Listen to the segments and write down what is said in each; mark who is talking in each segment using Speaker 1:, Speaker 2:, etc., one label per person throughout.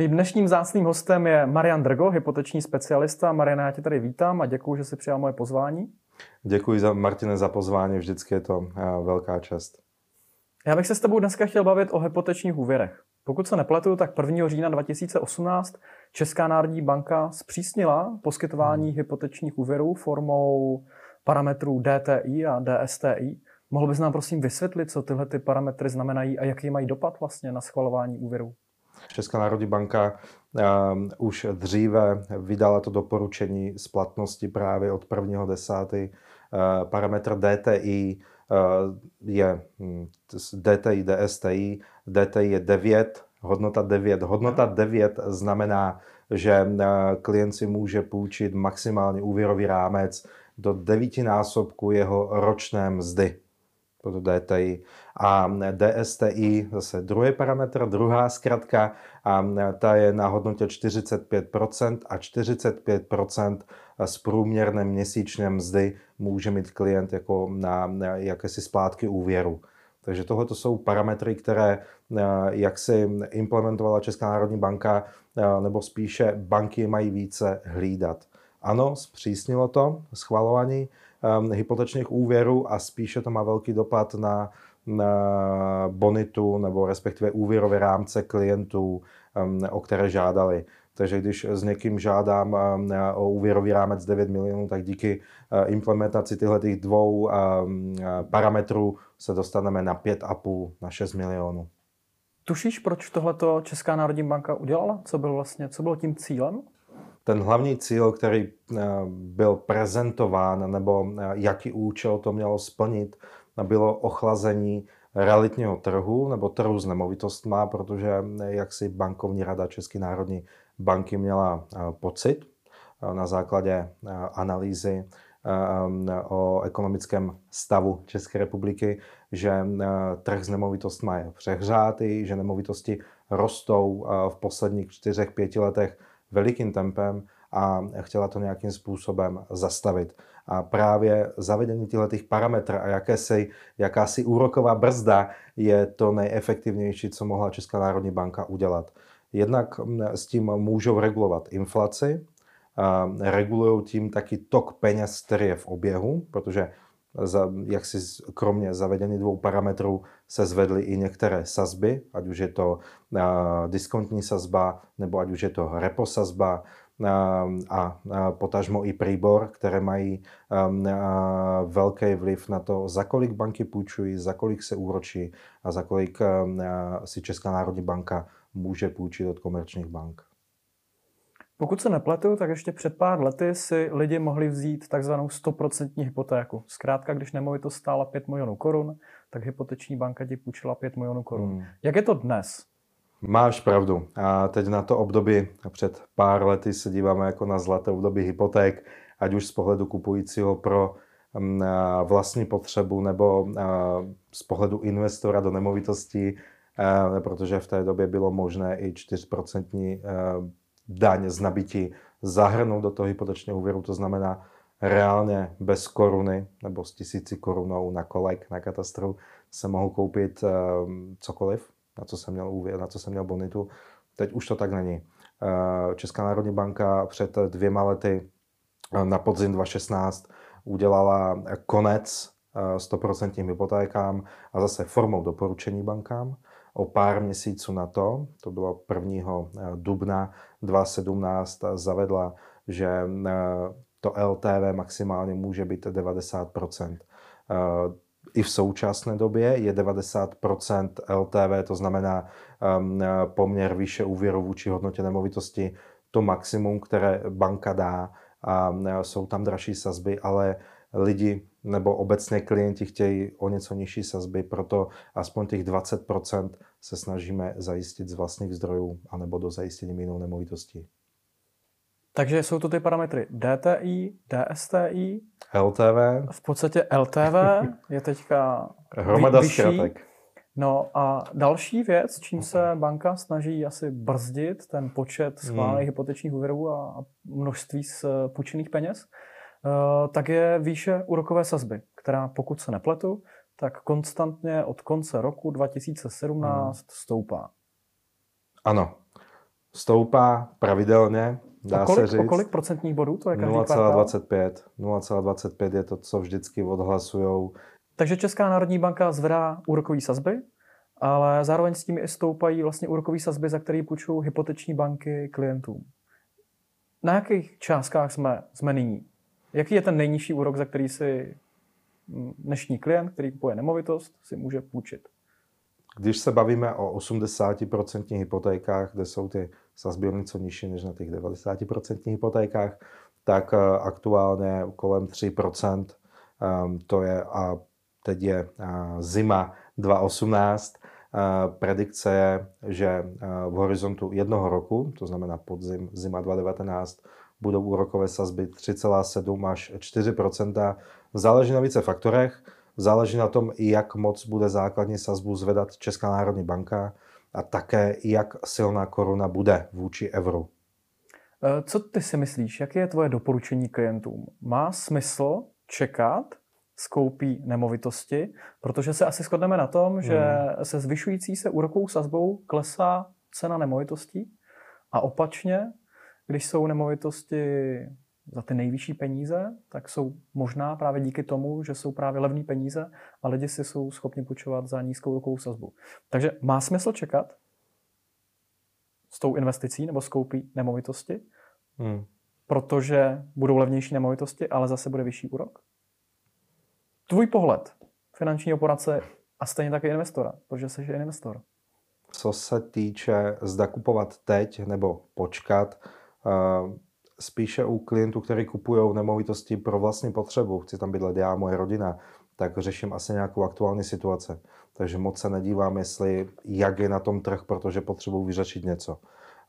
Speaker 1: Mým dnešním zácným hostem je Marian Drgo, hypoteční specialista. Mariana, já tě tady vítám a děkuji, že jsi přijal moje pozvání.
Speaker 2: Děkuji za, Martine za pozvání, vždycky je to eh, velká čest.
Speaker 1: Já bych se s tebou dneska chtěl bavit o hypotečních úvěrech. Pokud se nepletu, tak 1. října 2018 Česká národní banka zpřísnila poskytování hmm. hypotečních úvěrů formou parametrů DTI a DSTI. Mohl bys nám prosím vysvětlit, co tyhle ty parametry znamenají a jaký mají dopad vlastně na schvalování úvěrů?
Speaker 2: Česká národní banka uh, už dříve vydala to doporučení splatnosti právě od 1.10. Uh, parametr DTI uh, je hm, DTI, DSTI. DTI je 9, hodnota 9. Hodnota 9 znamená, že uh, klient si může půjčit maximálně úvěrový rámec do devítinásobku jeho ročné mzdy pro DTI. A DSTI, zase druhý parametr, druhá zkratka, a ta je na hodnotě 45% a 45% z průměrné měsíčné mzdy může mít klient jako na, jakési splátky úvěru. Takže tohle jsou parametry, které jak si implementovala Česká národní banka, nebo spíše banky mají více hlídat. Ano, zpřísnilo to schvalování um, hypotečních úvěrů a spíše to má velký dopad na bonitu nebo respektive úvěrové rámce klientů, um, o které žádali. Takže když s někým žádám um, o úvěrový rámec 9 milionů, tak díky uh, implementaci těchto dvou um, parametrů se dostaneme na 5,5 na 6 milionů.
Speaker 1: Tušíš, proč tohleto Česká národní banka udělala? Co byl vlastně, co bylo tím cílem?
Speaker 2: ten hlavní cíl, který eh, byl prezentován, nebo jaký účel to mělo splnit, bylo ochlazení realitního trhu nebo trhu s nemovitostmi, protože eh, jak si bankovní rada České národní banky měla pocit na základě analýzy o ekonomickém stavu České republiky, že trh s nemovitostmi je přehřátý, že nemovitosti rostou v posledních čtyřech, pěti letech velikým tempem a chtěla to nějakým způsobem zastavit. A právě zavedení těchto parametrů a jakési, jakási úroková brzda je to nejefektivnější, co mohla Česká národní banka udělat. Jednak s tím můžou regulovat inflaci, regulují tím taky tok peněz, který je v oběhu, protože za, jak si kromě zavedení dvou parametrů se zvedly i některé sazby, ať už je to uh, diskontní sazba, nebo ať už je to repo sazba a uh, potažmo i príbor, které mají uh, velký vliv na to, za kolik banky půjčují, za kolik se úročí a za kolik uh, si Česká národní banka může půjčit od komerčních bank.
Speaker 1: Pokud se nepletu, tak ještě před pár lety si lidi mohli vzít takzvanou 100% hypotéku. Zkrátka, když nemovitost stála 5 milionů korun, tak hypoteční banka ti půjčila 5 milionů korun. Hmm. Jak je to dnes?
Speaker 2: Máš pravdu. A teď na to období před pár lety se díváme jako na zlaté období hypoték, ať už z pohledu kupujícího pro mm, vlastní potřebu nebo z pohledu investora do nemovitostí, protože v té době bylo možné i 4% daň z nabití zahrnout do toho hypotečního úvěru, to znamená reálně bez koruny nebo s tisíci korunou na kolek, na katastru se mohu koupit cokoliv, na co jsem měl úvěr, na co jsem měl bonitu. Teď už to tak není. Eh, Česká národní banka před dvěma lety eh, na podzim 2016 udělala konec 100% eh, hypotékám a zase formou doporučení bankám o pár měsíců na to, to bylo 1. dubna 2017, zavedla, že eh, to LTV maximálně může být 90%. I v současné době je 90% LTV, to znamená ehm, poměr výše úvěru vůči hodnotě nemovitosti, to maximum, které banka dá a eh, jsou tam dražší sazby, ale lidi nebo obecně klienti chtějí o něco nižší sazby, proto aspoň těch 20% se snažíme zajistit z vlastních zdrojů anebo do zajištění jinou nemovitostí.
Speaker 1: Takže jsou to ty parametry DTI, DSTI,
Speaker 2: LTV.
Speaker 1: V podstatě LTV je teďka
Speaker 2: Hromada vyšší. zkratek.
Speaker 1: No a další věc, čím se banka snaží asi brzdit ten počet schválených hmm. hypotečních úvěrů a množství z půjčených peněz, Eh, tak je výše úrokové sazby, která pokud se nepletu, tak konstantně od konce roku 2017 hmm. stoupá.
Speaker 2: Ano. stoupá pravidelně, dá
Speaker 1: o kolik,
Speaker 2: se říct.
Speaker 1: O kolik procentních bodů to je každý
Speaker 2: 0,25. 0,25 je to, co vždycky odhlasují.
Speaker 1: Takže Česká národní banka zvedá úrokové sazby, ale zároveň s tím i stoupají vlastně úrokové sazby, za které půjčují hypoteční banky klientům. Na jakých částkách jsme, jsme nyní? Jaký je ten nejnižší úrok, za který si dnešní klient, který kupuje nemovitost, si může půjčit?
Speaker 2: Když se bavíme o 80% hypotékách, kde jsou ty sazby o něco nižší než na těch 90% hypotékách, tak eh, aktuálně kolem 3%. Ehm, to je a teď je eh, zima 2018. Eh, predikce je, že v horizontu jednoho roku, to znamená podzim, zima 2019, budou úrokové sazby 3,7 až 4% Záleží na více faktorech. Záleží na tom, jak moc bude základní sazbu zvedat Česká národní banka a také, jak silná koruna bude vůči euru.
Speaker 1: Eh, co ty si myslíš, jaké je tvoje doporučení klientům? Má smysl čekat, skoupí nemovitosti, protože se asi shodneme na tom, že hmm. se zvyšující se úrokovou sazbou klesá cena nemovitostí a opačně, když jsou nemovitosti za ty nejvyšší peníze, tak jsou možná právě díky tomu, že jsou právě levné peníze a lidi si jsou schopni půjčovat za nízkou rokovou sazbu. Takže má smysl čekat s tou investicí nebo skoupí nemovitosti, hmm. protože budou levnější nemovitosti, ale zase bude vyšší úrok? Tvůj pohled finanční poradce a stejně také investora, protože jsi investor.
Speaker 2: Co se týče zda kupovat teď nebo počkat, uh spíše u klientů, kteří kupují nemovitosti pro vlastní potřebu, chci tam bydlet já, moje rodina, tak řeším asi nějakou aktuální situaci. Takže moc se nedívám, jestli jak je na tom trh, protože potřebuji vyřešit něco.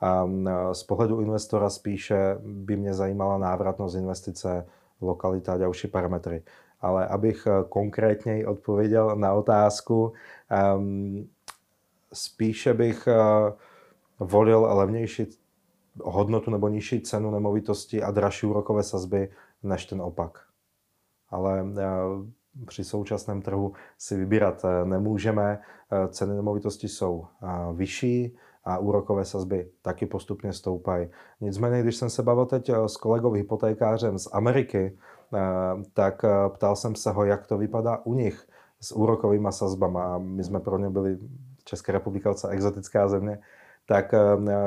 Speaker 2: A z pohledu investora spíše by mě zajímala návratnost investice, lokalita a další parametry. Ale abych eh, konkrétněji odpověděl na otázku, um, spíše bych uh, volil levnější hodnotu nebo nižší cenu nemovitosti a dražší úrokové sazby než ten opak. Ale eh, při současném trhu si vybírat eh, nemůžeme. Eh, ceny nemovitosti jsou vyšší a úrokové sazby taky postupně stoupají. Nicméně, když jsem se bavil teď s kolegou hypotékářem z Ameriky, tak ptal jsem se ho, jak to vypadá u nich s úrokovými sazbama. My jsme pro ně byli Česká republika docela exotická země, tak eh,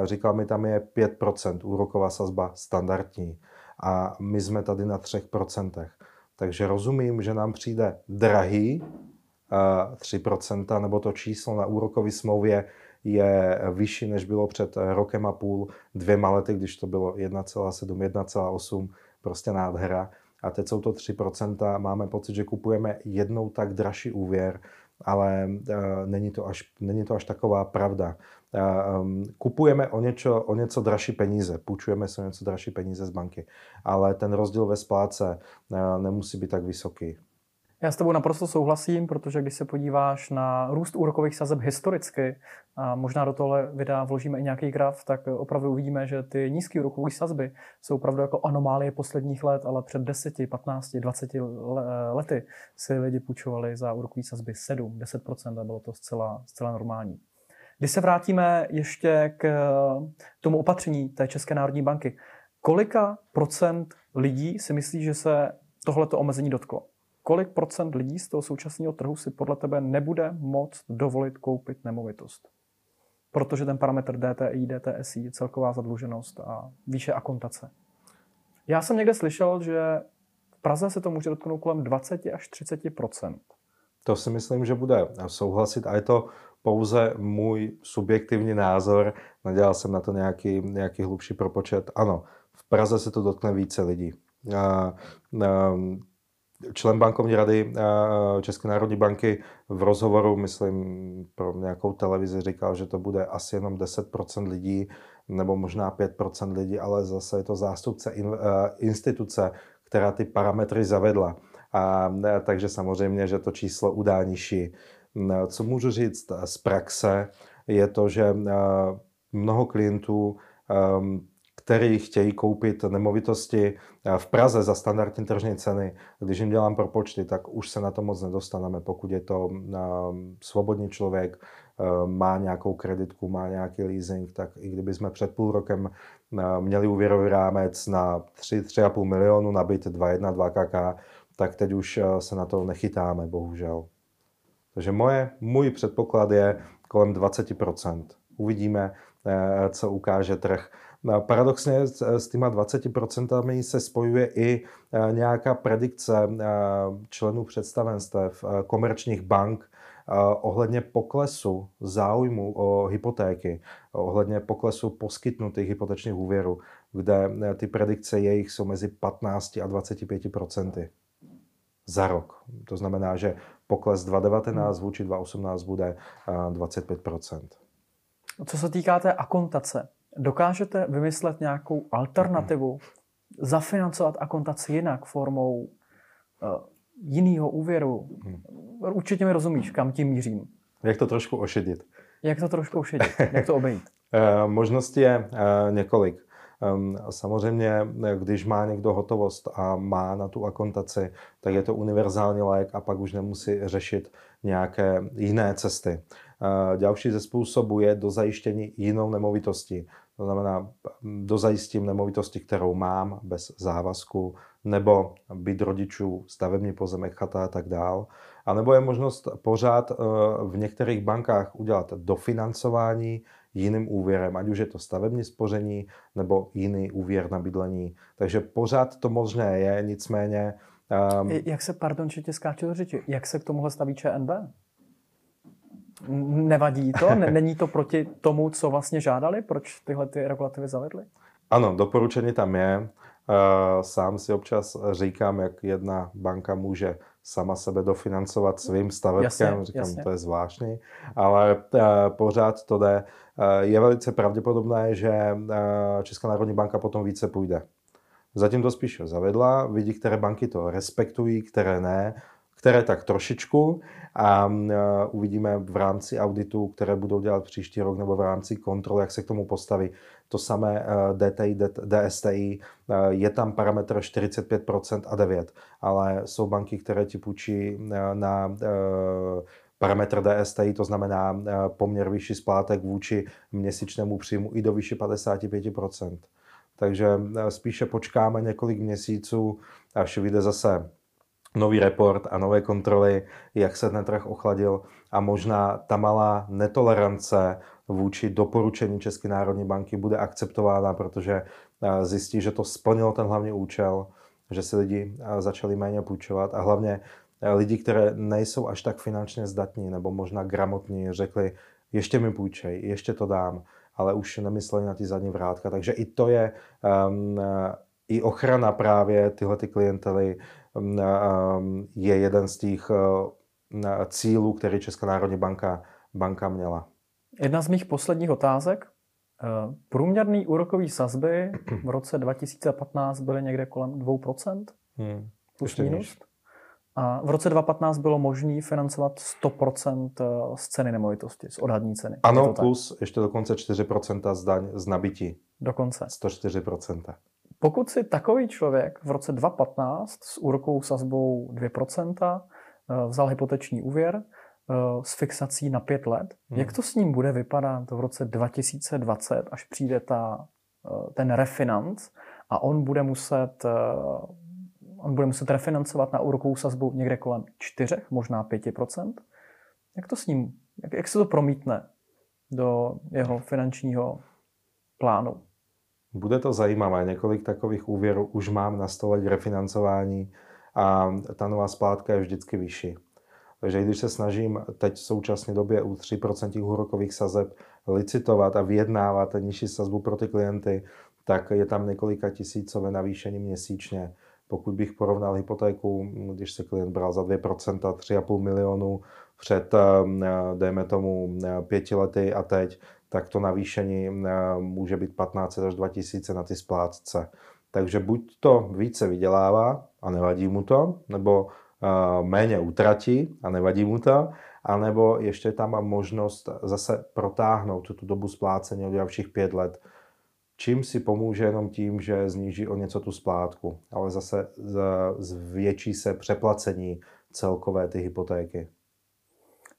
Speaker 2: říkal mi, tam je 5% úroková sazba standardní a my jsme tady na 3%. Takže rozumím, že nám přijde drahý 3%, eh, nebo to číslo na úrokové smlouvě je vyšší, než bylo před rokem a půl, dvěma lety, když to bylo 1,7, 1,8, prostě nádhera. A teď jsou to 3%, máme pocit, že kupujeme jednou tak dražší úvěr, ale uh, není, to až, není to až taková pravda. Uh, kupujeme o, něco, o něco dražší peníze, půjčujeme si o něco dražší peníze z banky, ale ten rozdíl ve spláce uh, nemusí být tak vysoký.
Speaker 1: Já s tebou naprosto souhlasím, protože když se podíváš na růst úrokových sazeb historicky, a možná do tohle videa vložíme i nějaký graf, tak opravdu uvidíme, že ty nízké úrokové sazby jsou opravdu jako anomálie posledních let, ale před 10, 15, 20 lety si lidi půjčovali za úrokové sazby 7, 10% a bylo to zcela, zcela normální. Když se vrátíme ještě k tomu opatření té České národní banky, kolika procent lidí si myslí, že se tohleto omezení dotklo? kolik procent lidí z toho současného trhu si podle tebe nebude moct dovolit koupit nemovitost? Protože ten parametr DTI, DTSI, celková zadluženost a výše akontace. Já jsem někde slyšel, že v Praze se to může dotknout kolem 20 až 30%
Speaker 2: To si myslím, že bude souhlasit a je to pouze můj subjektivní názor. Nedělal jsem na to nějaký, nějaký hlubší propočet. Ano, v Praze se to dotkne více lidí. A, a, člen bankovní rady České národní banky v rozhovoru, myslím, pro nějakou televizi říkal, že to bude asi jenom 10% lidí, nebo možná 5% lidí, ale zase je to zástupce eh, instituce, která ty parametry zavedla. A, takže samozřejmě, že to číslo udá nižší. Co můžu říct z praxe, je to, že mnoho klientů, který chtějí koupit nemovitosti v Praze za standardní tržní ceny. Když jim dělám propočty, tak už se na to moc nedostaneme, pokud je to svobodný člověk, má nějakou kreditku, má nějaký leasing, tak i kdyby jsme před půl rokem měli úvěrový rámec na 3-3,5 milionu na byt 2,1, 2 KK, tak teď už se na to nechytáme, bohužel. Takže moje, můj předpoklad je kolem 20%. Uvidíme, eh, co ukáže trh. No, paradoxně s těma 20% se spojuje i eh, nějaká predikce eh, členů představenstev komerčních bank ohledně poklesu záujmu o hypotéky, ohledně poklesu poskytnutých hypotečních úvěrů, kde ty predikce jejich jsou mezi 15 a 25% za rok. To znamená, že pokles 2019 hmm. vůči 2018 bude 25%
Speaker 1: Co se týká té akontace, dokážete vymyslet nějakou alternativu, hmm. zafinancovat akontaci jinak formou uh, jiného úvěru? Hmm. Určitě mi rozumíš, kam tím mířím.
Speaker 2: Jak to trošku ošedit?
Speaker 1: Jak to trošku ošedit? Jak to obejít?
Speaker 2: Eh, možností je eh, několik. Ehm, samozřejmě, když má někdo hotovost a má na tu akontaci, tak je to univerzální lék a pak už nemusí řešit nějaké jiné cesty. Ehm, další ze způsobů je do zajištění jinou nemovitosti. To znamená, dozajistím nemovitosti, kterou mám bez závazku, nebo byt rodičů, stavební pozemek, chata a tak dál. A nebo je možnost pořád eh, v některých bankách udělat dofinancování jiným úvěrem, ať už je to stavební spoření nebo jiný úvěr na bydlení. Takže pořád to možné je, nicméně...
Speaker 1: Um, jak se, pardon, že tě skáču do řeči, jak se k tomuhle staví ČNB? Nevadí to? Není to proti tomu, co vlastně žádali? Proč tyhle ty regulativy zavedly?
Speaker 2: Ano, doporučení tam je. Sám si občas říkám, jak jedna banka může sama sebe dofinancovat svým stavebkem. Jasně, Říkám, jasně. to je zvláštní, ale pořád to jde. Je velice pravděpodobné, že Česká národní banka potom více půjde. Zatím to spíše zavedla, vidí, které banky to respektují, které ne, které tak trošičku a uvidíme v rámci auditu, které budou dělat příští rok nebo v rámci kontrol, jak se k tomu postaví. To samé DTI, DSTI, je tam parametr 45% a 9, ale jsou banky, které ti půjčí na parametr DSTI, to znamená poměr vyšší splátek vůči měsíčnému příjmu i do vyšší 55%. Takže spíše počkáme několik měsíců, až vyjde zase nový report a nové kontroly, jak se ten trh ochladil a možná ta malá netolerance vůči doporučení České národní banky bude akceptována, protože eh, zjistí, že to splnilo ten hlavní účel, že si lidi eh, začali méně půjčovat a hlavně eh, lidi, které nejsou až tak finančně zdatní nebo možná gramotní, řekli, ještě mi půjčej, ještě to dám, ale už nemysleli na ty zadní vrátka. Takže i to je um, i ochrana právě tyhle ty klientely je jeden z těch cílů, který Česká národní banka, banka měla.
Speaker 1: Jedna z mých posledních otázek. E, průměrný úrokový sazby v roce 2015 byly někde kolem 2%, hmm. plus minus. A v roce 2015 bylo možné financovat 100% e, z ceny nemovitosti, z odhadní ceny.
Speaker 2: Ano, plus tak? ještě dokonce 4% z, daň, z nabití.
Speaker 1: Dokonce.
Speaker 2: 104%.
Speaker 1: Pokud si takový člověk v roce 2015 s úrokovou sazbou 2% eh, vzal hypoteční úvěr eh, s fixací na 5 let, hmm. jak to s ním bude vypadat v roce 2020, až přijde ta, eh, ten refinanc a on bude muset on bude muset refinancovat na úrokovou sazbu někde kolem 4, možná 5%. Jak to s ním, jak, jak se to promítne do jeho finančního plánu?
Speaker 2: Bude to zajímavé, několik takových úvěrů už mám na stole k refinancování a ta nová splátka je vždycky vyšší. Takže když se snažím teď v současné době u 3% úrokových sazeb licitovat a vyjednávat nižší sazbu pro ty klienty, tak je tam několika tisícové navýšení měsíčně. Pokud bych porovnal hypotéku, když se klient bral za 2%, 3,5 milionů před, dejme tomu, pěti lety a teď, tak to navýšení eh, může být 15 až 2000 na ty splátce. Takže buď to více vydělává a nevadí mu to, nebo eh, méně utratí a nevadí mu to, anebo ještě tam má možnost zase protáhnout tu dobu splácení o dalších pět let. čím si pomůže jenom tím, že zníží o něco tu splátku, ale zase zvětší se přeplacení celkové ty hypotéky.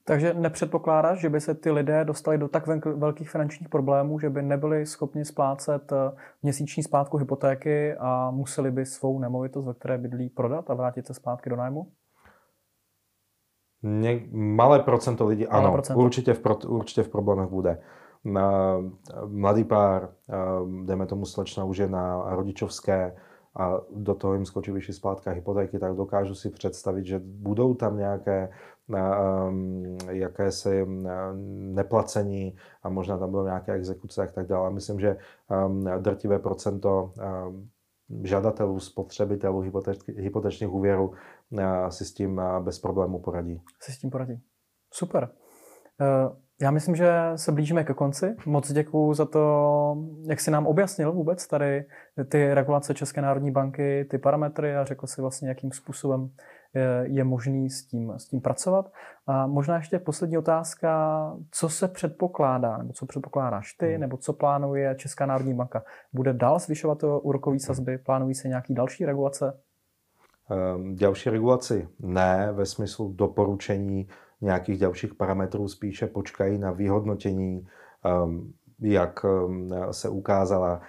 Speaker 1: Takže nepředpokládáš, že by se ty lidé dostali do tak velkých finančních problémů, že by nebyli schopni splácet eh, měsíční splátku hypotéky a museli by svou nemovitost, ve které bydlí, prodat a vrátit se zpátky do nájmu?
Speaker 2: Ně, malé procento lidí, malé ano, procento. Určitě, v, určitě v problémech bude. Na, mladý pár, eh, dejme tomu slečna už je na rodičovské, a do toho jim skočí vyšší splátka hypotéky, tak dokážu si představit, že budou tam nějaké um, jakési um, neplacení a možná tam budou nějaké exekuce a tak dále. Myslím, že um, drtivé procento žadatelů, spotřebitelů hypotečních úvěrů uh, si s tím uh, bez problému poradí.
Speaker 1: Si s tím poradí. Super. Uh, já myslím, že se blížíme ke konci. Moc děkuji za to, jak si nám objasnil vůbec tady ty regulace České národní banky, ty parametry a řekl si vlastně, jakým způsobem je, možný s tím, s tím pracovat. A možná ještě poslední otázka, co se předpokládá, nebo co předpokládáš ty, hmm. nebo co plánuje Česká národní banka? Bude dál zvyšovat úrokové sazby? Plánují se nějaký další regulace?
Speaker 2: Um, další regulaci ne, ve smyslu doporučení nějakých dalších parametrů, spíše počkají na vyhodnotění, um, jak um, se ukázala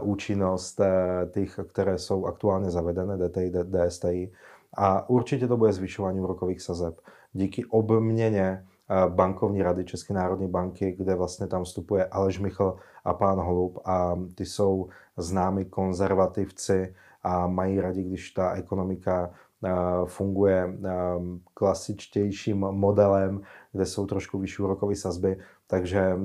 Speaker 2: uh, účinnost uh, těch, které jsou aktuálně zavedené, DTI, DSTI. A určitě to bude zvyšování úrokových sazeb. Díky obměně uh, bankovní rady České národní banky, kde vlastně tam vstupuje Aleš Michl a pán Holub a ty jsou známí konzervativci a mají rádi, když ta ekonomika funguje klasičtějším modelem, kde jsou trošku vyšší úrokové sazby, takže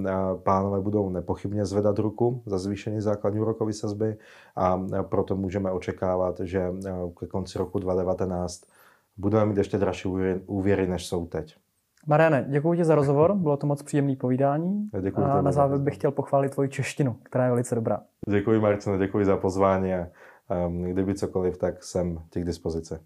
Speaker 2: pánové budou nepochybně zvedat ruku za zvýšení základní úrokové sazby a proto můžeme očekávat, že ke konci roku 2019 budeme mít ještě dražší úvěry, než jsou teď.
Speaker 1: Mariane, děkuji ti za rozhovor, bylo to moc příjemné povídání.
Speaker 2: Děkuji
Speaker 1: a na závěr bych chtěl pochválit tvoji češtinu, která je velice dobrá.
Speaker 2: Děkuji Marcino, děkuji za pozvání kdyby cokoliv, tak jsem ti k dispozici.